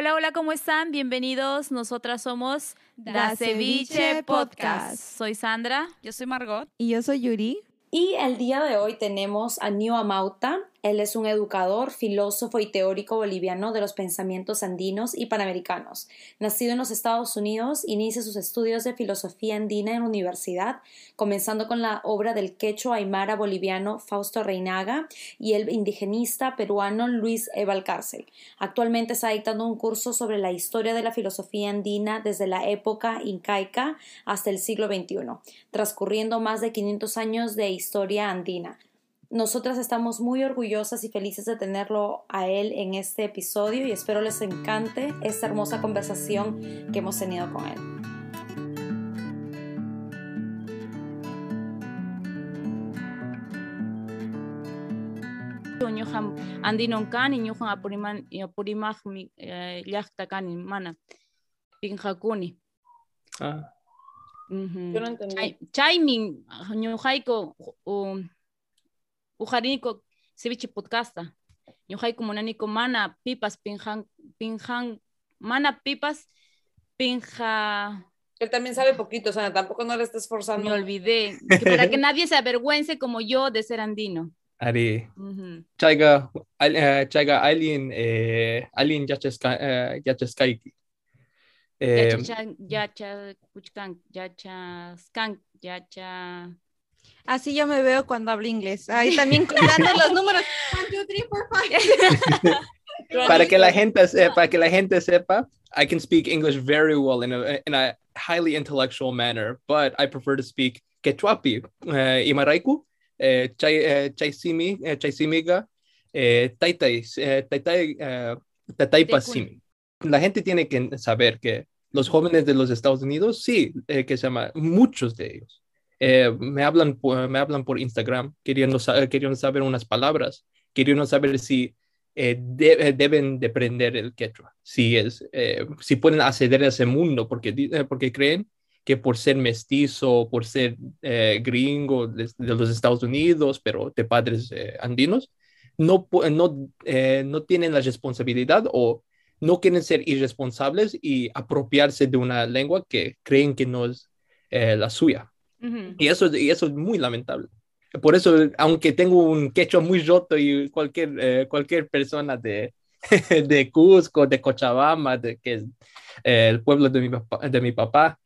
Hola, hola, ¿cómo están? Bienvenidos. Nosotras somos Da Ceviche Podcast. Soy Sandra. Yo soy Margot. Y yo soy Yuri. Y el día de hoy tenemos a Nio Amauta. Él es un educador, filósofo y teórico boliviano de los pensamientos andinos y panamericanos. Nacido en los Estados Unidos, inicia sus estudios de filosofía andina en la universidad, comenzando con la obra del quechua aymara boliviano Fausto Reinaga y el indigenista peruano Luis Evalcárcel. Actualmente está dictando un curso sobre la historia de la filosofía andina desde la época incaica hasta el siglo XXI, transcurriendo más de 500 años de historia andina. Nosotras estamos muy orgullosas y felices de tenerlo a él en este episodio y espero les encante esta hermosa conversación que hemos tenido con él. andinon kani apuriman llaqta kani mana pinqakuni Ah, ñuqayku ujariniku ceviche podcasta ñuqayku munaniku mana pipas pinjan pinjan mana pipas pinja Él también sabe poquito, o sea, tampoco no le estés forzando. me olvidé que para que nadie se avergüence como yo de ser andino Ari, Ujú. chaiga, al- eh, chaiga alguien, eh, eh, yachaskaiki. Yacha, yacha, yacha, skank, yacha. Así yo me veo cuando hablo inglés. Ahí también contando los números. One, two, three, four, five. para que la gente sepa, para que la gente sepa, I can speak English very well in a, in a highly intellectual manner, but I prefer to speak Quechuapi, eh, Imaraiku, eh, Chay, eh, Chaisimi, eh, Chaisimiga, eh, Taitai, Taitai, Tataipasimi. La gente tiene que saber que los jóvenes de los Estados Unidos, sí, eh, que se llama, muchos de ellos, eh, me, hablan me hablan por Instagram queriendo, queriendo saber unas palabras, queriendo saber si eh, de- deben de aprender el quechua, si, es, eh, si pueden acceder a ese mundo, porque, eh, porque creen que por ser mestizo, por ser eh, gringo de, de los Estados Unidos, pero de padres eh, andinos, no, no, no tienen la responsabilidad o no quieren ser irresponsables y apropiarse de una lengua que creen que no es la suya. Ujú. Y eso, es- y eso es muy lamentable. Por eso, aunque tengo un quechua muy roto y cualquier, eh, cualquier persona de, de Cusco, de Cochabamba, de, que es eh, el pueblo de mi, papá, de mi papá,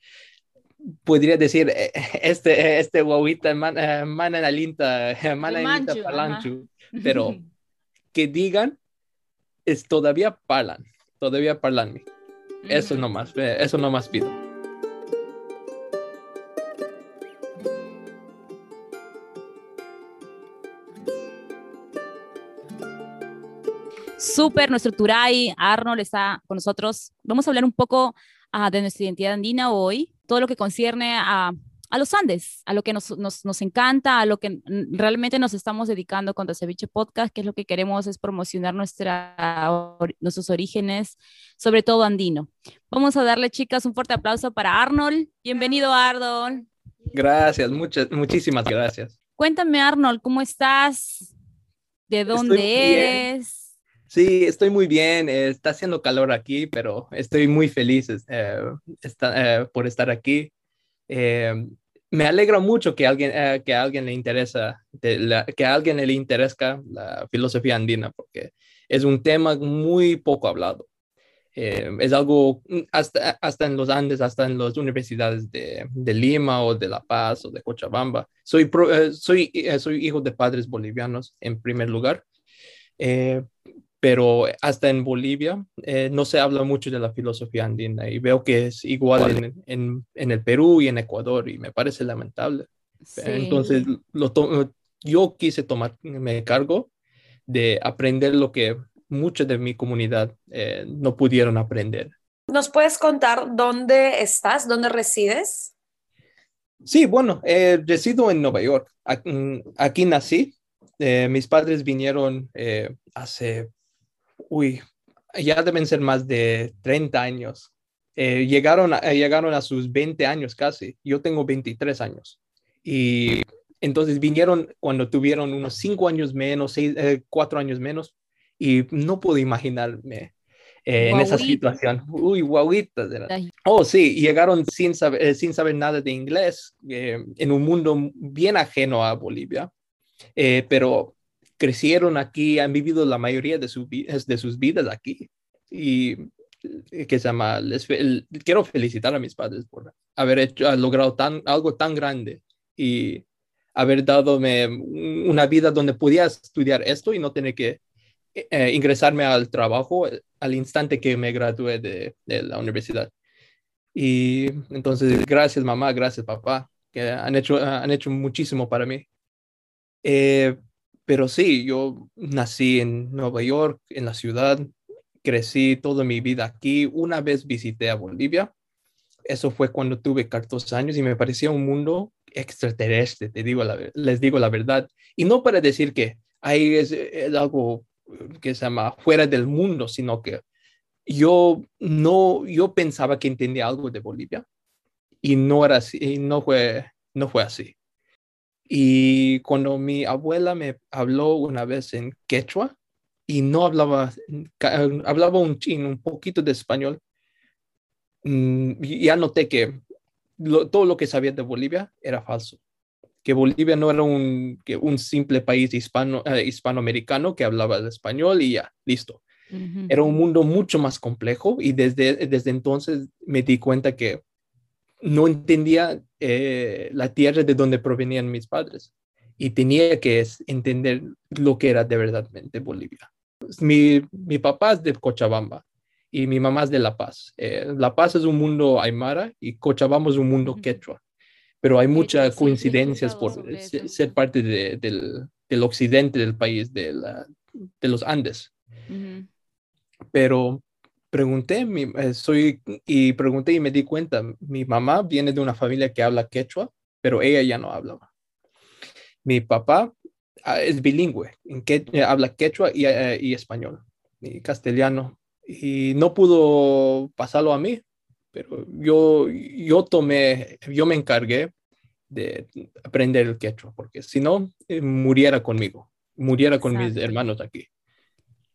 podría decir, eh, este, este guauita, man, eh, mana nalinta, mana nalinta Manchu, palanchu, pero que digan, es, todavía parlan, todavía parlan. Eso Ujú. nomás, eh, eso nomás pido. Súper, nuestro Turay, Arnold está con nosotros. Vamos a hablar un poco ah, de nuestra identidad andina hoy, todo lo que concierne a, a los Andes, a lo que nos, nos, nos encanta, a lo que realmente nos estamos dedicando con The Ceviche Podcast, que es lo que queremos es promocionar nuestra, or- nuestros orígenes, sobre todo andino. Vamos a darle, chicas, un fuerte aplauso para Arnold. Bienvenido, Arnold. Gracias, muchas, muchísimas gracias. Cuéntame, Arnold, ¿cómo estás? ¿De dónde eres? Sí, estoy muy bien. eh, está haciendo calor aquí, pero estoy muy feliz eh, está- eh, por estar aquí. Eh, me alegra mucho que alguien, eh, que a alguien le interesa, de la- que a alguien le interesa la filosofía andina, porque es un tema muy poco hablado. Eh, es algo mm, hasta, hasta en los Andes, hasta en las universidades de, de Lima o de La Paz o de Cochabamba. Soy, pro- soy, soy hijo de padres bolivianos en primer lugar. Eh, pero hasta en Bolivia eh, no se habla mucho de la filosofía andina y veo que es igual en, en, en el Perú y en Ecuador y me parece lamentable. Sí. Entonces, lo to- yo quise tomarme cargo de aprender lo que muchos de mi comunidad eh, no pudieron aprender. ¿Nos puedes contar dónde estás, dónde resides? Sí, bueno, eh, resido en Nueva York. Aquí, mm, aquí nací. Eh, mis padres vinieron eh, hace, uy, ya deben ser más de 30 años. Eh, llegaron, a, llegaron a sus 20 años casi. Yo tengo 23 años. Y entonces vinieron cuando tuvieron unos 5 años menos, 4 años menos. Y no puedo imaginarme eh, en esa Guauitas. situación. Uy. Ay. Oh, sí, llegaron sin saber, eh, sin saber nada de inglés eh, en un mundo bien ajeno a Bolivia, eh, pero crecieron aquí, han vivido la mayoría de, su de sus vidas aquí. Y eh, que se llama, les el- quiero felicitar a mis padres por haber hecho, logrado tan, algo tan grande y haber dado una vida donde podía estudiar esto y no tener que eh, ingresarme al trabajo al instante que me gradué de, de la universidad. Y entonces, gracias mamá, gracias papá, que han hecho, han hecho muchísimo para mí. Eh, pero sí, yo nací en Nueva York, en la ciudad, crecí toda mi vida aquí. Una vez visité a Bolivia. Eso fue cuando tuve 14 años y me parecía un mundo extraterrestre, te digo la, les digo la verdad. Y no para decir que ahí es, es algo que se llama fuera del mundo, sino que yo no, yo pensaba que entendía algo de Bolivia y no era así, y no fue, no fue así. Y cuando mi abuela me habló una vez en quechua y no hablaba, hablaba un chin, un poquito de español, mm, ya noté que lo- todo lo que sabía de Bolivia era falso. Que Bolivia no era un, que un simple país hispano, eh, hispanoamericano que hablaba el español y ya, listo Ujú. era un mundo mucho más complejo y desde, desde entonces me di cuenta que no entendía eh, la tierra de donde provenían mis padres. Y tenía que entender lo que era de verdad Bolivia. Mi, mi papá es de Cochabamba y mi mamá es de La Paz. Eh, La Paz es un mundo aymara y Cochabamba es un mundo quechua, pero hay muchas coincidencias por ser, parte de- del, del occidente del país, de, la- de los Andes. Pero pregunté, mi- eh, soy, y pregunté y me di cuenta, mi mamá viene de una familia que habla quechua, pero ella ya no hablaba. Mi papá ah, es bilingüe, en que, eh, habla quechua y, eh, y español, y castellano, y no pudo pasarlo a mí, pero yo, yo tomé, yo me encargué de aprender el quechua, porque si no, eh, muriera conmigo, muriera con mis Exacto. hermanos aquí.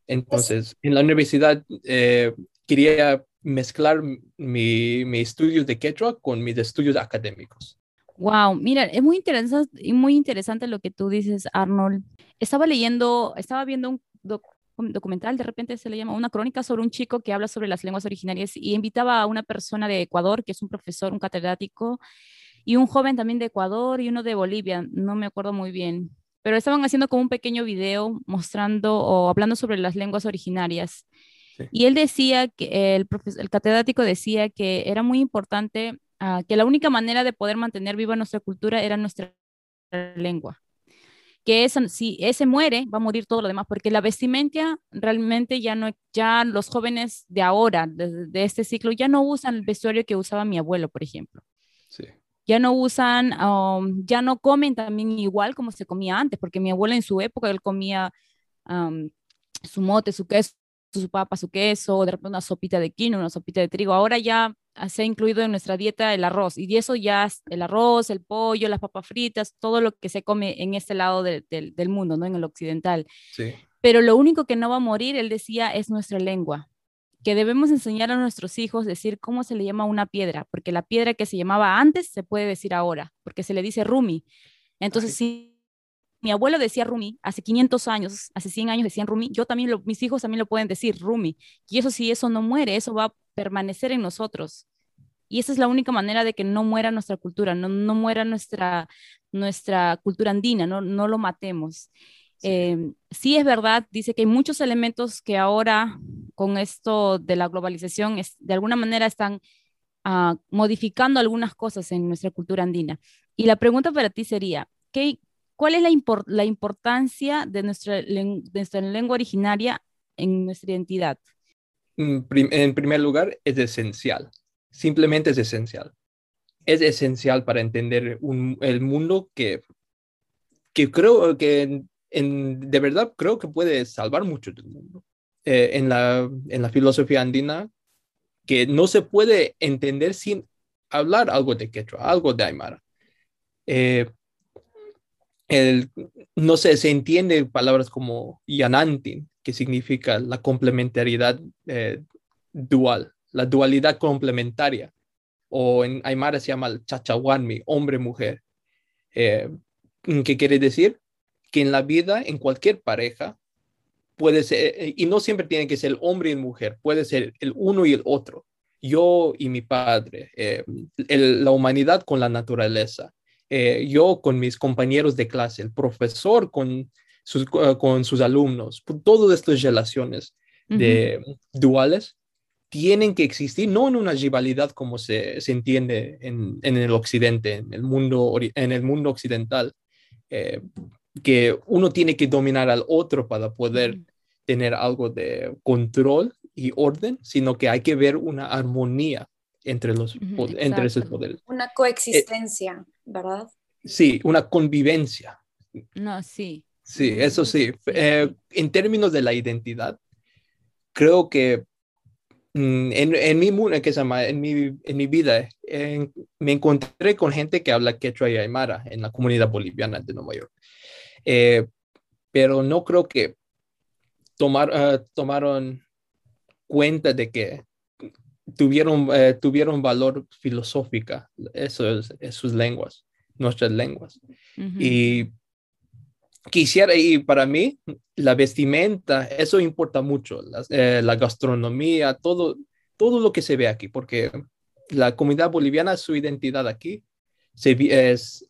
Entonces, en la universidad eh, quería mezclar mi, mi estudios de quechua con mis estudios académicos. Wow, mira, es muy interesante, lo que tú dices, Arnold. Estaba leyendo, estaba viendo un documental, de repente se le llama una crónica sobre un chico que habla sobre las lenguas originarias y invitaba a una persona de Ecuador, que es un profesor, un catedrático, y un joven también de Ecuador y uno de Bolivia, no me acuerdo muy bien, pero estaban haciendo como un pequeño video mostrando o hablando sobre las lenguas originarias. Sí. Y él decía que el, el catedrático decía que era muy importante ah, que la única manera de poder mantener viva nuestra cultura era nuestra lengua. Que esa, si ese muere, va a morir todo lo demás, porque la vestimenta realmente ya no, ya los jóvenes de ahora, de, de este ciclo, ya no usan el vestuario que usaba mi abuelo, por ejemplo Sí. Ya no usan, um, ya no comen también igual como se comía antes, porque mi abuela en su época él comía um, su mote, su queso, su papa, su queso, de repente una sopita de quinoa, una sopita de trigo. Ahora ya se ha incluido en nuestra dieta el arroz y eso ya es el arroz, el pollo, las papas fritas, todo lo que se come en este lado de- del- del mundo, ¿no? En el occidental. Sí. Pero lo único que no va a morir, él decía, es nuestra lengua. Que debemos enseñar a nuestros hijos decir cómo se le llama una piedra, porque la piedra que se llamaba antes se puede decir ahora, porque se le dice rumi. Entonces, si mi abuelo decía rumi hace 500 años, hace 100 años decían rumi, yo también, lo, mis hijos también lo pueden decir rumi. Y eso si eso no muere, eso va a permanecer en nosotros. Y esa es la única manera de que no muera nuestra cultura, no, no muera nuestra, nuestra cultura andina, no, no lo matemos. Eh, sí es verdad, dice que hay muchos elementos que ahora con esto de la globalización es, de alguna manera están ah, modificando algunas cosas en nuestra cultura andina. Y la pregunta para ti sería, ¿qué, ¿cuál es la, impor- la importancia de nuestra, de nuestra lengua originaria en nuestra identidad? Mm, En primer lugar, es esencial. Simplemente es esencial. Es esencial para entender el mundo que, que creo que en- de verdad creo que puede salvar mucho del mundo. Eh, en, la, en la filosofía andina, que no se puede entender sin hablar algo de quechua, algo de aymara. Eh, el, no sé, se entiende palabras como yanantin, que significa la complementariedad eh, dual, la dualidad complementaria, o en Aymara se llama el hombre-mujer. Eh, ¿Qué quiere decir? Que en la vida, en cualquier pareja, puede ser, eh, y no siempre tiene que ser el hombre y mujer, puede ser el uno y el otro. Yo y mi padre, eh, la humanidad con la naturaleza, yo con mis compañeros de clase, el profesor con sus, con sus alumnos, todas estas relaciones de duales tienen que existir, no en una rivalidad como se, se entiende en, en, el occidente, en el mundo, en el mundo occidental, eh, que uno tiene que dominar al otro para poder tener algo de control y orden, sino que hay que ver una armonía entre, los, entre esos poderes. Una coexistencia, ¿verdad? Sí, una convivencia. No, sí. Sí, eso sí. Eh, en términos de la identidad, creo que Mm, en, en, mi, ¿qué se llama? en, mi, en mi vida me encontré con gente que habla quechua y aymara en la comunidad boliviana de Nueva York. Eh, pero no creo que tomar, uh, tomaron cuenta de que tuvieron, uh, tuvieron valor filosófico esos, sus lenguas, nuestras lenguas. Uh -huh. Y quisiera, y para mí, la vestimenta, eso importa mucho, la, eh, la, gastronomía, todo, todo lo que se ve aquí, porque la comunidad boliviana, su identidad aquí, se, es,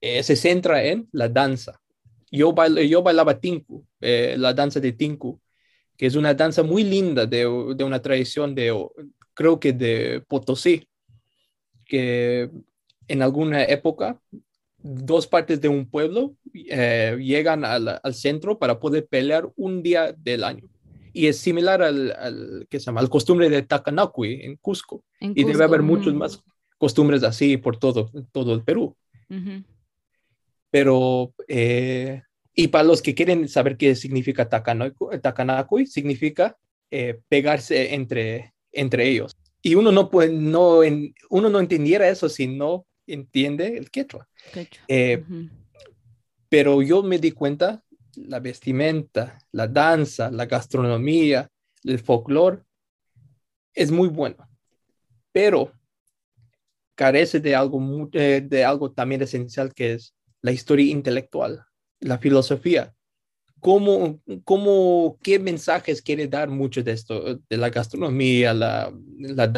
eh, se centra en la danza. Yo, bail, yo bailaba tinku, eh, la danza de tinku, que es una danza muy linda de, de una tradición de, creo que de Potosí, que en alguna época dos partes de un pueblo eh, llegan al, al, centro para poder pelear un día del año. Y es similar al, al que se llama, al costumbre de Takanakui en Cusco. En Cusco. Y debe haber muchas más costumbres así por todo, todo el Perú. Uh -huh. Pero, eh, y para los que quieren saber qué significa Takanakui, Takanakui significa eh, pegarse entre, entre ellos. Y uno no, puede, no, en, uno no entendiera eso si no entiende el quechua. quechua. Eh, uh -huh. Pero yo me di cuenta, la vestimenta, la danza, la gastronomía, el folclore, es muy bueno. Pero carece de algo, eh, de algo también esencial que es la historia intelectual, la filosofía. ¿Cómo, cómo, ¿Qué mensajes quiere dar mucho de esto, de la gastronomía, la, la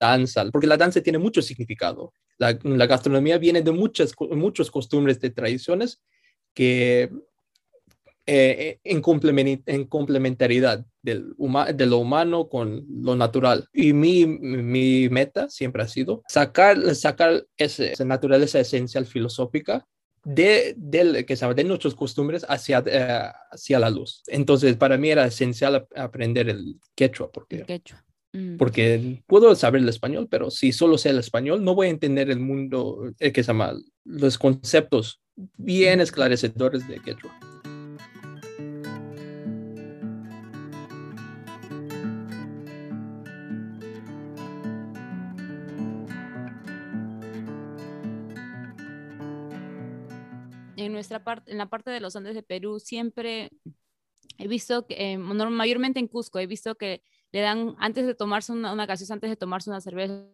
danza? Porque la danza tiene mucho significado. La, la gastronomía viene de muchas, muchas costumbres, de tradiciones que eh, en, complement, en, complementariedad del de lo humano con lo natural. Y mi, mi meta siempre ha sido sacar, sacar ese, esa naturaleza esencial filosófica de, de, que sabe, de nuestras costumbres hacia, uh, hacia la luz. Entonces, para mí era esencial aprender el quechua, porque el quechua. Mm. Porque puedo saber el español, pero si solo sé el español, no voy a entender el mundo, el que se llama, los conceptos bien esclarecedores de quechua. Nuestra parte, en la parte de los Andes de Perú, siempre he visto que, eh, mayormente en Cusco, he visto que le dan, antes de tomarse una, una gaseosa, antes de tomarse una cerveza,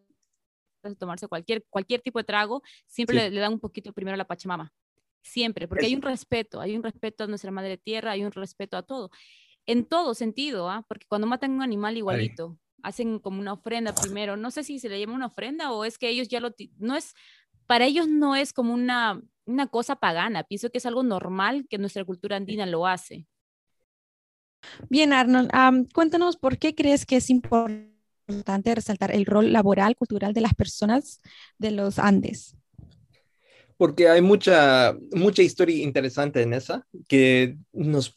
de tomarse cualquier, cualquier tipo de trago, siempre sí. le, le, dan un poquito primero a la Pachamama. Siempre, porque Eso. hay un respeto, hay un respeto a nuestra madre tierra, hay un respeto a todo. En todo sentido, ¿ah? porque cuando matan un animal igualito, Ay. hacen como una ofrenda primero. No sé si se le llama una ofrenda o es que ellos ya lo. No es. Para ellos no es como una, una cosa pagana. Pienso que es algo normal que nuestra cultura andina lo hace. Bien, Arnold, um, cuéntanos por qué crees que es importante resaltar el rol laboral, cultural de las personas de los Andes. Porque hay mucha, mucha historia interesante en esa que nos,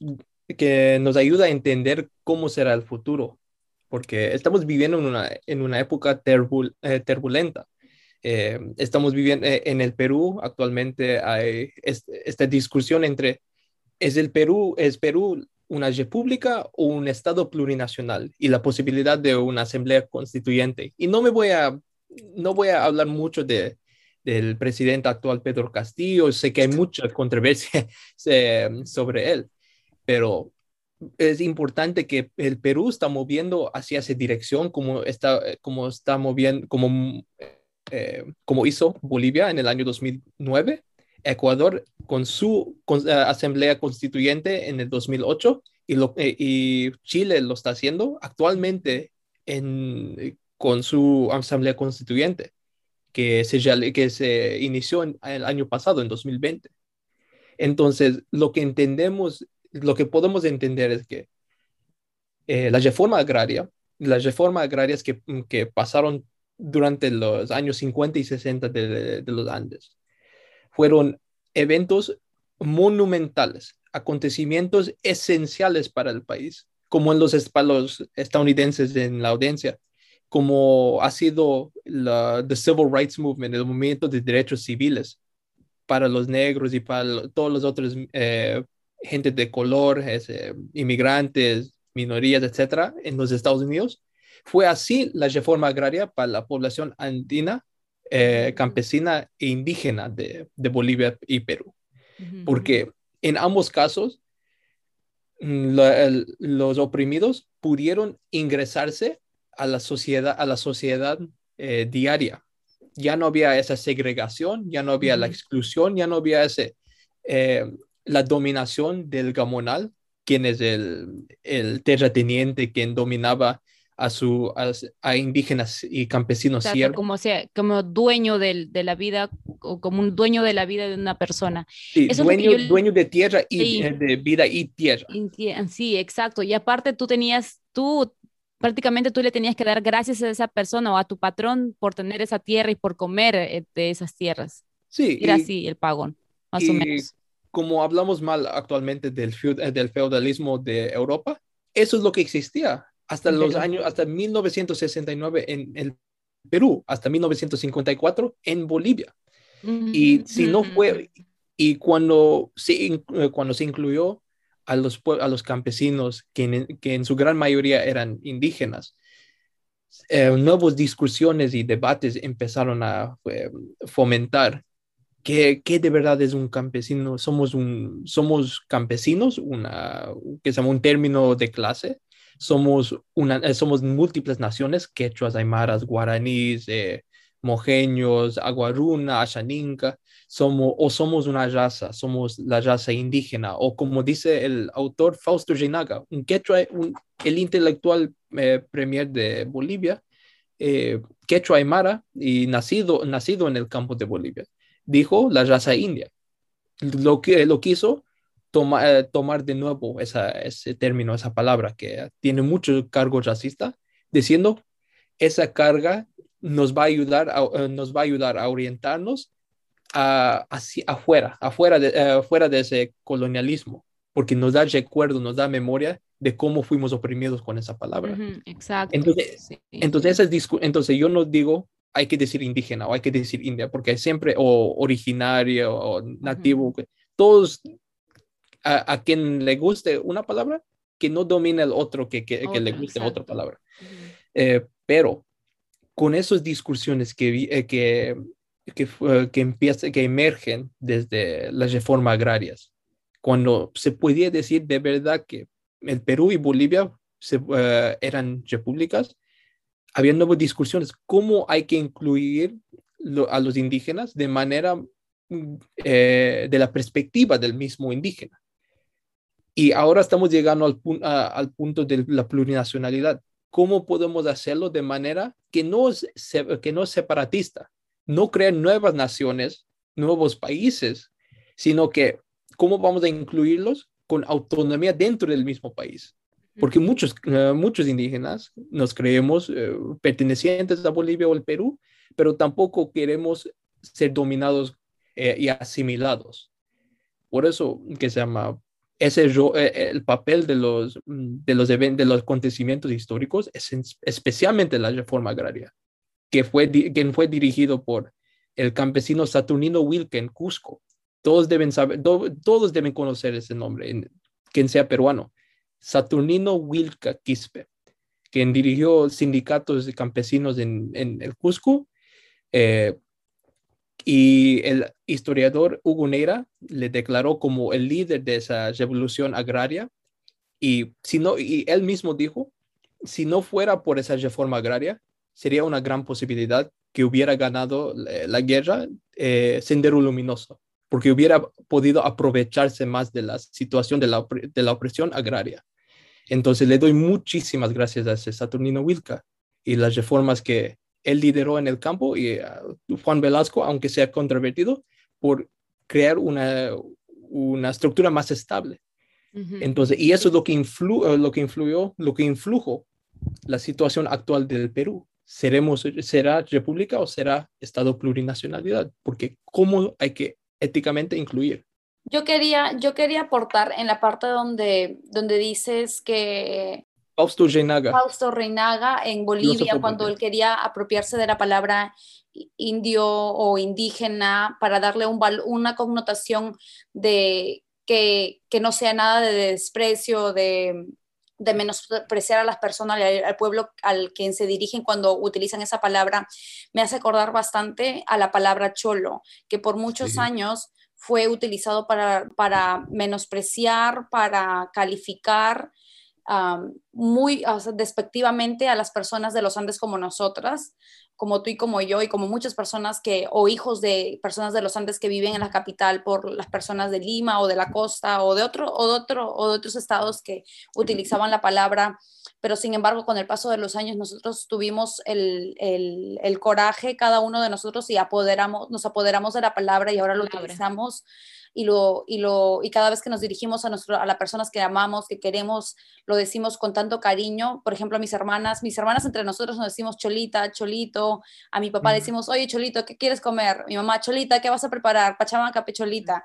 que nos ayuda a entender cómo será el futuro. Porque estamos viviendo en una, en una época turbul, eh, turbulenta. Eh, estamos viviendo eh, en el Perú, actualmente hay este, esta discusión entre, ¿es el Perú, es Perú una república o un estado plurinacional y la posibilidad de una asamblea constituyente. Y no me voy a, no voy a hablar mucho de, del presidente actual Pedro Castillo, sé que hay mucha controversia sobre él, pero es importante que el Perú está moviendo hacia esa dirección como está, como está moviendo, como, eh, como hizo Bolivia en el año 2009, Ecuador con su con, uh, asamblea constituyente en el 2008 y, lo, eh, y Chile lo está haciendo actualmente en, con su asamblea constituyente que se, que se inició en, el año pasado, en 2020. Entonces, lo que entendemos lo que podemos entender es que eh, la reforma agraria, las reformas agrarias que, que, pasaron durante los años 50 y 60 de, los Andes, fueron eventos monumentales, acontecimientos esenciales para el país, como en los, los estadounidenses en la audiencia, como ha sido la the Civil Rights Movement, el movimiento de derechos civiles para los negros y para todos los otros eh, gente de color, inmigrantes, minorías, etcétera, en los Estados Unidos. Fue así la reforma agraria para la población andina, eh, campesina e indígena de, de Bolivia y Perú. Porque en ambos casos, mm, los oprimidos pudieron ingresarse a la sociedad, a la sociedad eh, diaria. Ya no había esa segregación, ya no había la exclusión, ya no había ese eh, la dominación del gamonal, quien es el, el terrateniente quien dominaba a, su, a, indígenas y campesinos como sea como dueño del, de la vida o como un dueño de la vida de una persona. Sí, dueño, dueño de tierra y eh, de vida y tierra. Sí exacto. Y aparte tú tenías tú prácticamente tú le tenías que dar gracias a esa persona o a tu patrón por tener esa tierra y por comer eh, de esas tierras. Sí era así el pagón más o menos. como hablamos mal actualmente del, eh, del feudalismo de Europa, eso es lo que existía hasta los años, hasta 1969 en el Perú, hasta 1954 en Bolivia. Y si no fue, y cuando se, eh, cuando se incluyó a los, a los campesinos, que en, que en su gran mayoría eran indígenas, eh, nuevas discusiones y debates empezaron a fomentar ¿Qué, de verdad es un campesino? Somos, un, somos campesinos, una, que se llama un término de clase. Somos, una, eh, somos múltiples naciones, quechuas, aymaras, guaraníes, eh, mojeños, aguaruna, ashaninka, somos, o somos una raza, somos la raza indígena, o como dice el autor Fausto Reinaga, un quechua, el intelectual eh, premier de Bolivia, quechua aymara y nacido, nacido en el campo de Bolivia dijo la raza india. Lo que lo quiso eh, tomar de nuevo ese término, esa palabra que tiene mucho cargo racista, diciendo esa carga nos va a ayudar a, eh, nos va a ayudar a orientarnos a, hacia afuera, afuera de, eh, de ese colonialismo, porque nos da recuerdo, nos da memoria de cómo fuimos oprimidos con esa palabra. exacto. Entonces, entonces, entonces yo no digo hay que decir indígena o hay que decir india, porque siempre, o originario o nativo, todos, a, quien le guste una palabra, que no domine el otro, que, que, le guste otra palabra. Eh, pero con esas discusiones que, eh, que, que, que, empieza, que emergen desde las reformas agrarias, cuando se podía decir de verdad que el Perú y Bolivia se, eh, eran repúblicas, había nuevas discusiones, cómo hay que incluir a los indígenas de manera, mm, eh, de la perspectiva del mismo indígena. Y ahora estamos llegando al, al punto de la plurinacionalidad. ¿Cómo podemos hacerlo de manera que no es, que no es separatista? No crear nuevas naciones, nuevos países, sino que cómo vamos a incluirlos con autonomía dentro del mismo país porque muchos, eh, muchos indígenas nos creemos eh, pertenecientes a Bolivia o al Perú, pero tampoco queremos ser dominados eh, y asimilados. Por eso que se llama ese el papel de los de los de los acontecimientos históricos es especialmente la reforma agraria, que fue quien fue dirigido por el campesino Saturnino Wilke en Cusco. Todos deben saber, todos deben conocer ese nombre, quien sea peruano Saturnino Wilca Quispe, quien dirigió sindicatos de campesinos en, el Cusco, eh, y el historiador Hugo Neira le declaró como el líder de esa revolución agraria Y, si no, y él mismo dijo, si no fuera por esa reforma agraria, sería una gran posibilidad que hubiera ganado la, guerra eh, Sendero Luminoso, porque hubiera podido aprovecharse más de la situación de la, de la opresión agraria. Entonces le doy muchísimas gracias a Saturnino Wilca y las reformas que él lideró en el campo y a Juan Velasco, aunque sea controvertido, por crear una, una estructura más estable. Entonces, y eso es lo que, influ- eh, lo que influyó, lo que influjo la situación actual del Perú. ¿Seremos, ¿Será república o será Estado plurinacionalidad? Porque ¿cómo hay que éticamente incluir? Yo quería, yo quería aportar en la parte donde, donde dices que Fausto Reinaga, Fausto Reinaga en Bolivia, cuando él quería apropiarse de la palabra indio o indígena para darle un una connotación de que, que no sea nada de desprecio, de, de menospreciar a las personas, al, al pueblo al quien se dirigen cuando utilizan esa palabra, me hace acordar bastante a la palabra cholo, que por muchos Sí. años fue utilizado para, para menospreciar, para calificar um, muy o sea, despectivamente a las personas de los Andes como nosotras, como tú y como yo, y como muchas personas que, o hijos de personas de los Andes que viven en la capital por las personas de Lima o de la costa o de, otro, o de, otro, o de otros estados que utilizaban la palabra, pero sin embargo con el paso de los años nosotros tuvimos el, el, el coraje, cada uno de nosotros, y apoderamos, nos apoderamos de la palabra y ahora lo Palabra. utilizamos y, lo, y, lo, y cada vez que nos dirigimos a, nuestro, a las personas que amamos, que queremos, lo decimos con tanto cariño. Por ejemplo, a mis hermanas, mis hermanas entre nosotros nos decimos cholita, cholito. A mi papá decimos, oye, cholito, ¿qué quieres comer? Mi mamá, cholita, ¿qué vas a preparar? Pachamaca, pecholita.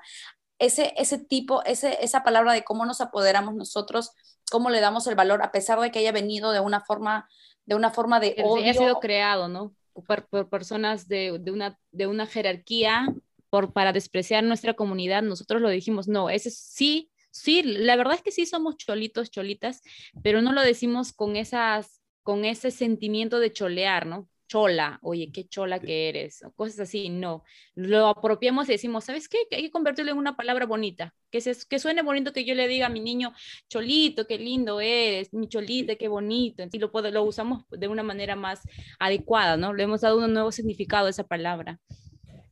Ese, ese tipo, ese, esa palabra de cómo nos apoderamos nosotros, cómo le damos el valor, a pesar de que haya venido de una forma de, una forma de que odio. sido creado, ¿no? Por, por personas de, de, una, de una jerarquía por, para despreciar nuestra comunidad, nosotros lo dijimos, no, ese sí, sí, la verdad es que sí somos cholitos, cholitas, pero no lo decimos con, esas, con ese sentimiento de cholear, ¿no? Chola, oye, qué chola que eres, o cosas así, no. Lo apropiamos y decimos, ¿sabes qué? Hay que convertirlo en una palabra bonita, que, se, que suene bonito que yo le diga a mi niño, cholito, qué lindo eres, mi cholita, qué bonito. Y lo, lo usamos de una manera más adecuada, ¿no? Le hemos dado un nuevo significado a esa palabra.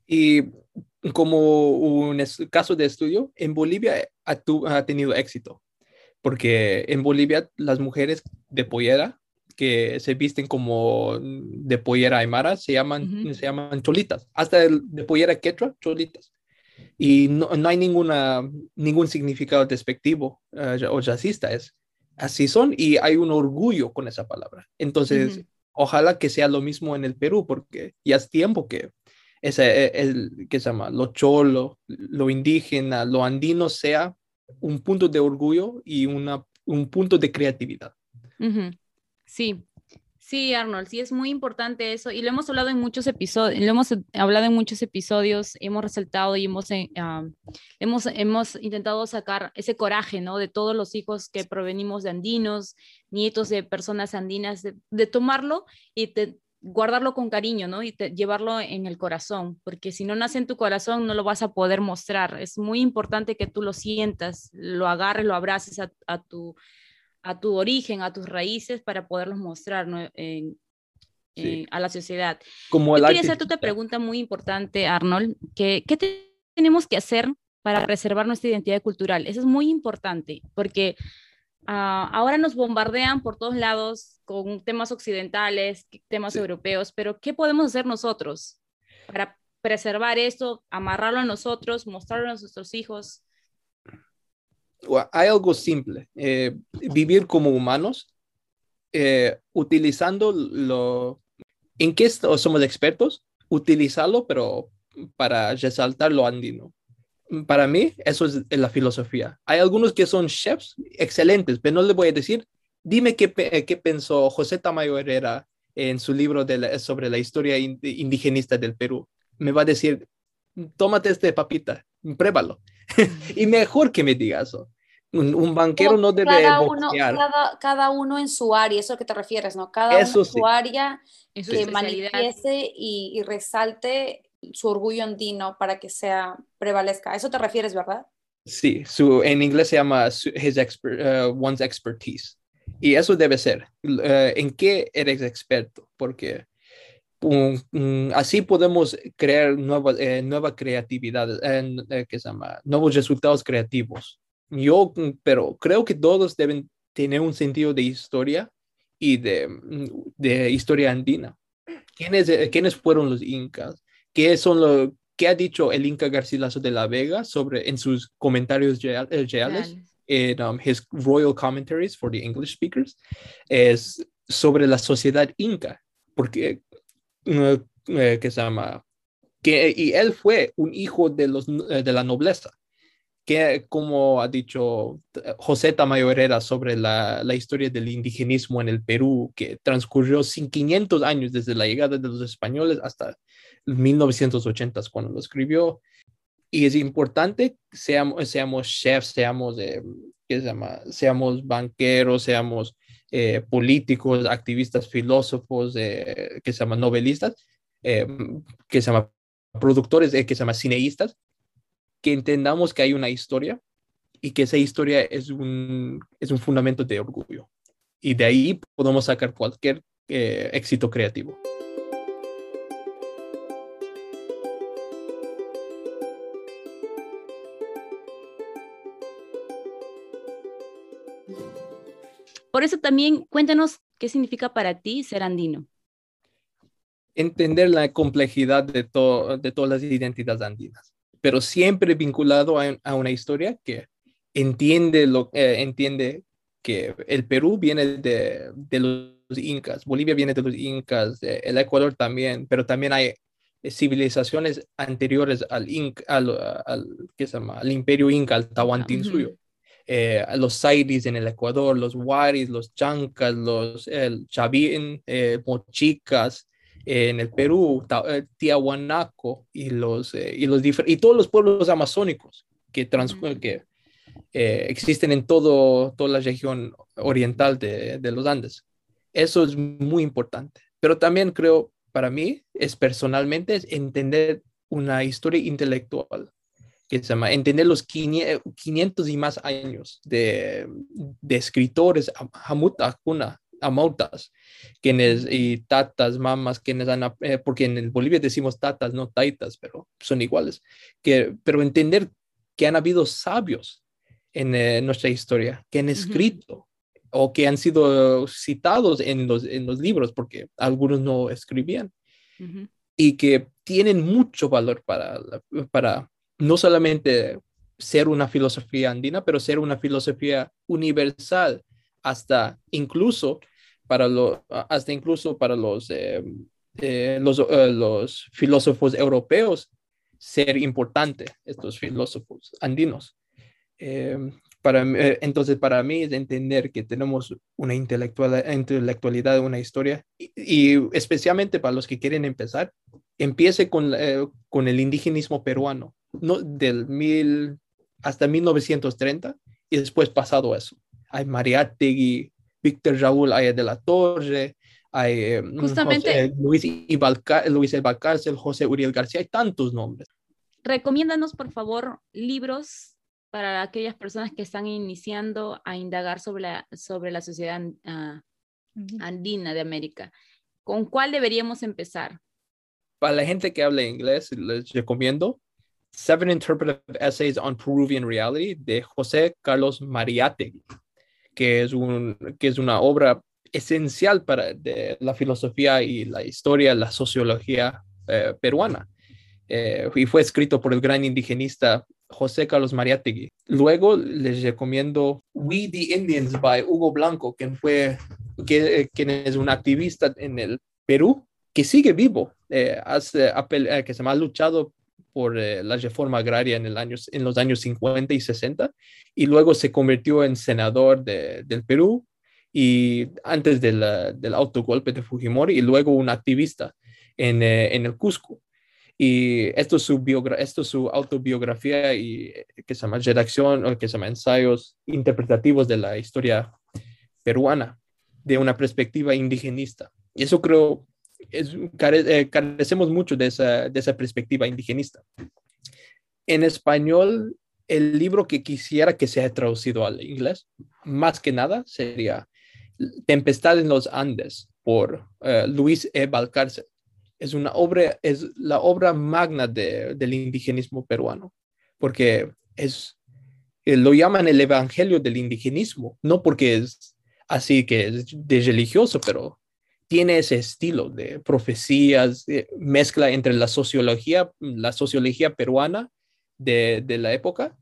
Y como un caso de estudio, en Bolivia ha, tu, ha, tenido éxito, porque en Bolivia las mujeres de pollera que se visten como de pollera aymara se llaman, uh -huh. se llaman cholitas, hasta el de pollera quechua, cholitas. Y no, no hay ninguna, ningún significado despectivo uh, o racista, es así son y hay un orgullo con esa palabra. Entonces, uh -huh. ojalá que sea lo mismo en el Perú, porque ya es tiempo que ese, el, que se llama, lo cholo, lo indígena, lo andino sea un punto de orgullo y una, un punto de creatividad. Sí, sí, Arnold, sí es muy importante eso y lo hemos hablado en muchos episodios, lo hemos hablado en muchos episodios, hemos resaltado y hemos, uh, hemos, hemos intentado sacar ese coraje, ¿no? De todos los hijos que provenimos de andinos, nietos de personas andinas, de, de tomarlo y te, guardarlo con cariño, ¿no? Y te, llevarlo en el corazón, porque si no nace en tu corazón no lo vas a poder mostrar. Es muy importante que tú lo sientas, lo agarres, lo abraces a, a tu a tu origen, a tus raíces para poderlos mostrar ¿no? en, sí. en, a la sociedad. Como Yo quería hacerte otra pregunta muy importante, Arnold, que, ¿qué te, tenemos que hacer para preservar nuestra identidad cultural? Eso es muy importante, porque uh, ahora nos bombardean por todos lados con temas occidentales, temas sí. europeos, pero ¿qué podemos hacer nosotros para preservar esto, amarrarlo a nosotros, mostrarlo a nuestros hijos? hay algo simple, eh, vivir como humanos, eh, utilizando lo, en qué somos expertos, utilizarlo, pero para resaltar lo andino. Para mí, eso es la filosofía. Hay algunos que son chefs excelentes, pero no les voy a decir, dime qué, qué pensó José Tamayo Herrera en su libro de la, sobre la historia indigenista del Perú. Me va a decir, tómate este papita, pruébalo. y mejor que me diga eso. Un, un banquero no debe cada uno, cada, cada, uno en su área, eso es lo que te refieres, ¿no? Cada eso uno en sí. su área en su que manifieste y, y, resalte su orgullo andino para que sea prevalezca. A eso te refieres, ¿verdad? Sí, su, en inglés se llama his expert, uh, one's expertise. Y eso debe ser. Uh, ¿En qué eres experto? Porque um, um, así podemos crear nueva, eh, nueva creatividad, eh, que se llama, nuevos resultados creativos. Yo, mm, pero creo que todos deben tener un sentido de historia y de, mm, de historia andina. ¿Quiénes, eh, ¿Quiénes fueron los incas? ¿Qué son los, ¿Qué ha dicho el Inca Garcilaso de la Vega sobre en sus comentarios reales, en um, his royal commentaries for the English speakers, es sobre la sociedad inca, porque uh, eh, que se llama que y él fue un hijo de los eh, de la nobleza. Que como ha dicho José Tamayo Herrera sobre la, la, historia del indigenismo en el Perú, que transcurrió sin 500 años desde la llegada de los españoles hasta 1980 cuando lo escribió. Y es importante seamos, seamos chefs, seamos, eh, ¿qué se llama? seamos banqueros, seamos eh, políticos, activistas, filósofos, eh, se llaman novelistas, eh, que se llaman productores, que se llaman cineístas, que entendamos que hay una historia y que esa historia es un, es un fundamento de orgullo. Y de ahí podemos sacar cualquier éxito creativo. Por eso también cuéntanos qué significa para ti ser andino. Entender la complejidad de, de todas las identidades andinas, pero siempre vinculado a, una historia que entiende, lo, eh, entiende que el Perú viene de, de, los incas, Bolivia viene de los incas, el Ecuador también, pero también hay civilizaciones anteriores al, Inca, al, al, ¿qué se llama? al imperio inca, al Tahuantinsuyo eh, los Sairis en el Ecuador, los Waris, los Chancas, los el Chavín, eh, Mochicas, eh, en el Perú, Tiahuanaco y los, y, los y todos los pueblos amazónicos que, que existen en todo, toda la región oriental de, de los Andes. Eso es muy importante. Pero también creo, para mí, es personalmente, es entender una historia intelectual que se llama Entender los 500 y más años de, de escritores, Hamut Akuna, Amautas, quienes, y tatas, mamas, quienes han, eh, porque en Bolivia decimos tatas, no taitas, pero son iguales, que, pero entender que han habido sabios en eh, nuestra historia, que han escrito o que han sido citados en los, en los libros, porque algunos no escribían, y que tienen mucho valor para, para no solamente ser una filosofía andina, pero ser una filosofía universal, hasta incluso para, lo, hasta incluso para los, eh, eh, los, eh, los, filósofos europeos ser importante, estos filósofos andinos. entonces, para mí es entender que tenemos una intelectual, intelectualidad, una historia, y, y, especialmente para los que quieren empezar, empiece con, con el indigenismo peruano no, del mil hasta 1930 y después pasado eso. Hay Mariátegui, Víctor Raúl Aya de la Torre, hay eh, Justamente, Luis, Luis Cárcel, José Uriel García, hay tantos nombres. Recomiéndanos, por favor, libros para aquellas personas que están iniciando a indagar sobre la, sobre la sociedad uh, andina de América. ¿Con cuál deberíamos empezar? Para la gente que habla inglés, les recomiendo Seven Interpretive Essays on Peruvian Reality de José Carlos Mariátegui, que es, un, que es una obra esencial para de la filosofía y la historia, la sociología eh, peruana. Eh, y fue escrito por el gran indigenista José Carlos Mariátegui. Luego les recomiendo We the Indians by Hugo Blanco, quien fue que, quien es un activista en el Perú que sigue vivo, eh, hace, que se ha luchado por eh, la reforma agraria en, el año, en los años 50 y 60 y luego se convirtió en senador de, del Perú y antes del, del autogolpe de Fujimori y luego un activista en, eh, en el Cusco. Y esto es su, esto es su autobiografía y eh, que se llama redacción o que se llama ensayos interpretativos de la historia peruana de una perspectiva indigenista. Y eso creo es, eh, carecemos mucho de esa, de esa perspectiva indigenista. En español, el libro que quisiera que sea traducido al inglés, más que nada, sería Tempestad en los Andes por eh, Luis E. Balcarce. Es una obra, es la obra magna del indigenismo peruano, porque es, eh, lo llaman el evangelio del indigenismo, no porque es así que es de religioso, pero tiene ese estilo de profecías, mezcla entre la sociología, la sociología peruana de, de la época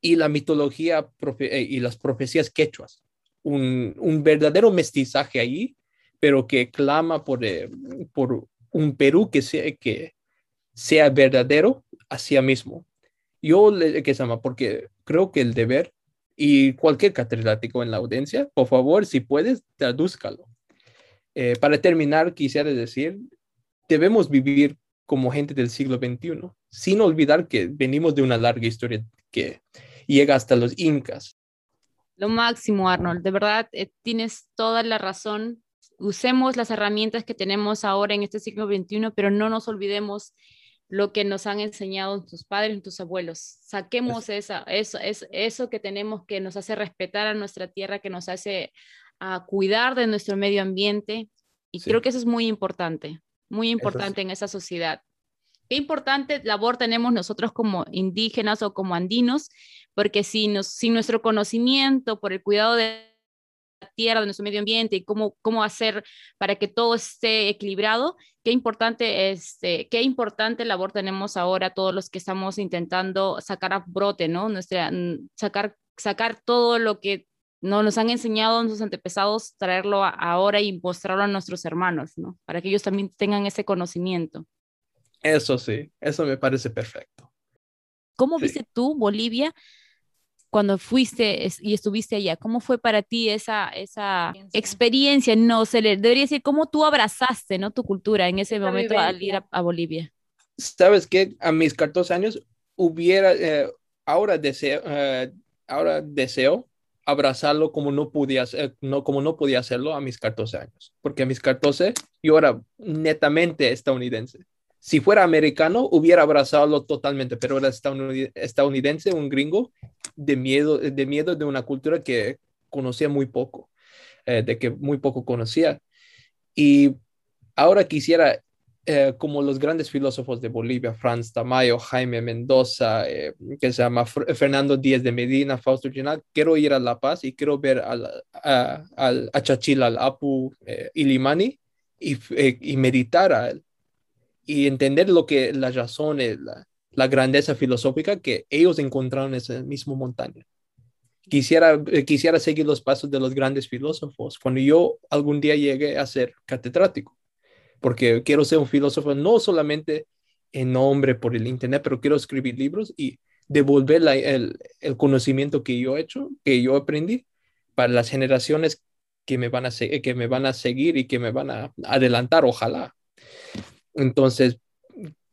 y la mitología eh, y las profecías quechuas. Un, un, verdadero mestizaje ahí, pero que clama por, eh, por un Perú que sea, que sea verdadero hacia mismo. Yo le que se llama, porque creo que el deber y cualquier catedrático en la audiencia, por favor, si puedes, tradúzcalo. Eh, para terminar, quisiera decir, debemos vivir como gente del siglo XXI, sin olvidar que venimos de una larga historia que llega hasta los incas. Lo máximo, Arnold, de verdad, eh, tienes toda la razón. Usemos las herramientas que tenemos ahora en este siglo XXI, pero no nos olvidemos lo que nos han enseñado tus padres, tus abuelos. Saquemos esa, eso, es, eso que tenemos que nos hace respetar a nuestra tierra, que nos hace a cuidar de nuestro medio ambiente. Y creo que eso es muy importante, muy importante en esa sociedad. Qué importante labor tenemos nosotros como indígenas o como andinos, porque si, nos, si nuestro conocimiento por el cuidado de la tierra, de nuestro medio ambiente y cómo, cómo hacer para que todo esté equilibrado, qué importante, este, qué importante labor tenemos ahora todos los que estamos intentando sacar a brote, ¿no? Nuestra, sacar, sacar todo lo que no nos han enseñado nuestros antepasados, traerlo ahora y mostrarlo a nuestros hermanos, ¿no? Para que ellos también tengan ese conocimiento. Eso sí, eso me parece perfecto. ¿Cómo viste tú Bolivia cuando fuiste y estuviste allá? ¿Cómo fue para ti esa, esa experiencia? No, se le debería decir, ¿cómo tú abrazaste ¿no? tu cultura en ese momento al ir a, Bolivia? Sabes que a mis 14 años hubiera, eh, ahora, deseo, eh, ahora deseo abrazarlo como no podía, no, como no podía hacerlo a mis 14 años, porque a mis 14 yo era netamente estadounidense. Si fuera americano, hubiera abrazado totalmente, pero era estadounidense, un gringo, de miedo, de miedo de una cultura que conocía muy poco, eh, de que muy poco conocía. Y ahora quisiera eh, como los grandes filósofos de Bolivia, Franz Tamayo, Jaime Mendoza, eh, que se llama Fernando Díaz de Medina, Fausto Ginal, quiero ir a La Paz y quiero ver al, a, al, a Chachila, al Apu eh, Ilimani y, y, meditar a y entender lo que las razones, la, la, grandeza filosófica que ellos encontraron en esa misma montaña. Quisiera, quisiera seguir los pasos de los grandes filósofos cuando yo algún día llegue a ser catedrático porque quiero ser un filósofo no solamente en nombre por el Internet, pero quiero escribir libros y devolver el, el, conocimiento que yo he hecho, que yo aprendí, para las generaciones que me van a, que me van a seguir y que me van a adelantar, ojalá. Entonces,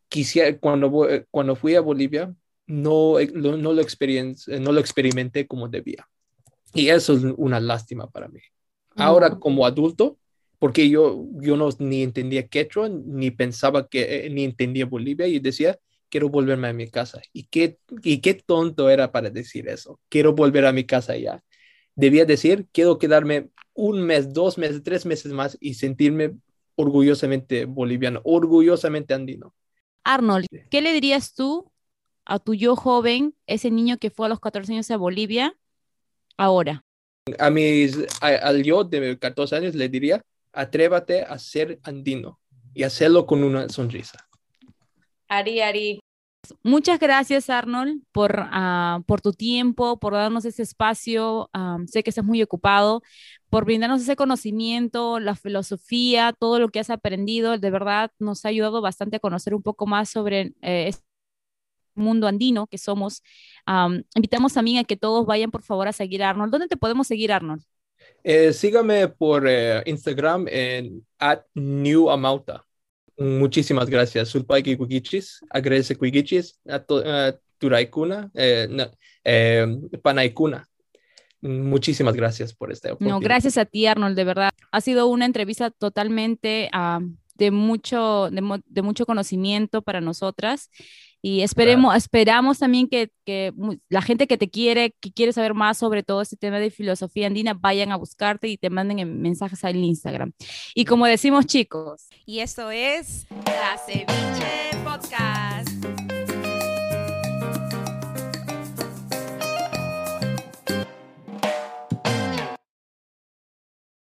quisiera, cuando, cuando fui a Bolivia, no, no, lo no lo experimenté como debía. Y eso es una lástima para mí. Ahora, como adulto, porque yo, yo no ni entendía quechua, ni pensaba que, eh, ni entendía Bolivia y decía, quiero volverme a mi casa. ¿Y qué, y qué tonto era para decir eso? Quiero volver a mi casa ya. Debía decir, quiero quedarme un mes, dos meses, tres meses más y sentirme orgullosamente boliviano, orgullosamente andino. Arnold, ¿qué le dirías tú a tu yo joven, ese niño que fue a los 14 años a Bolivia, ahora? A mis, al yo de 14 años le diría, atrévate a ser andino y hacerlo con una sonrisa. Ari, Ari. Muchas gracias, Arnold, por, ah, por tu tiempo, por darnos ese espacio. Ah, sé que estás muy ocupado, por brindarnos ese conocimiento, la filosofía, todo lo que has aprendido. De verdad, nos ha ayudado bastante a conocer un poco más sobre eh, este mundo andino que somos. invitamos también a que todos vayan, por favor, a seguir a Arnold. ¿Dónde te podemos seguir, Arnold? Eh, sígame por eh, Instagram en at New Amauta. Muchísimas gracias. Sulpaiki Kukichis, agradece Kukichis, Turaikuna, eh, eh, Panaikuna. Muchísimas gracias por este No, gracias a ti, Arnold, de verdad. Ha sido una entrevista totalmente uh, de, mucho, de, de mucho conocimiento para nosotras Y esperemos, esperamos también que, que la gente que te quiere, que quiere saber más sobre todo este tema de filosofía andina, vayan a buscarte y te manden en- mensajes al Instagram. Y como decimos chicos, Y esto es La Ceviche Podcast.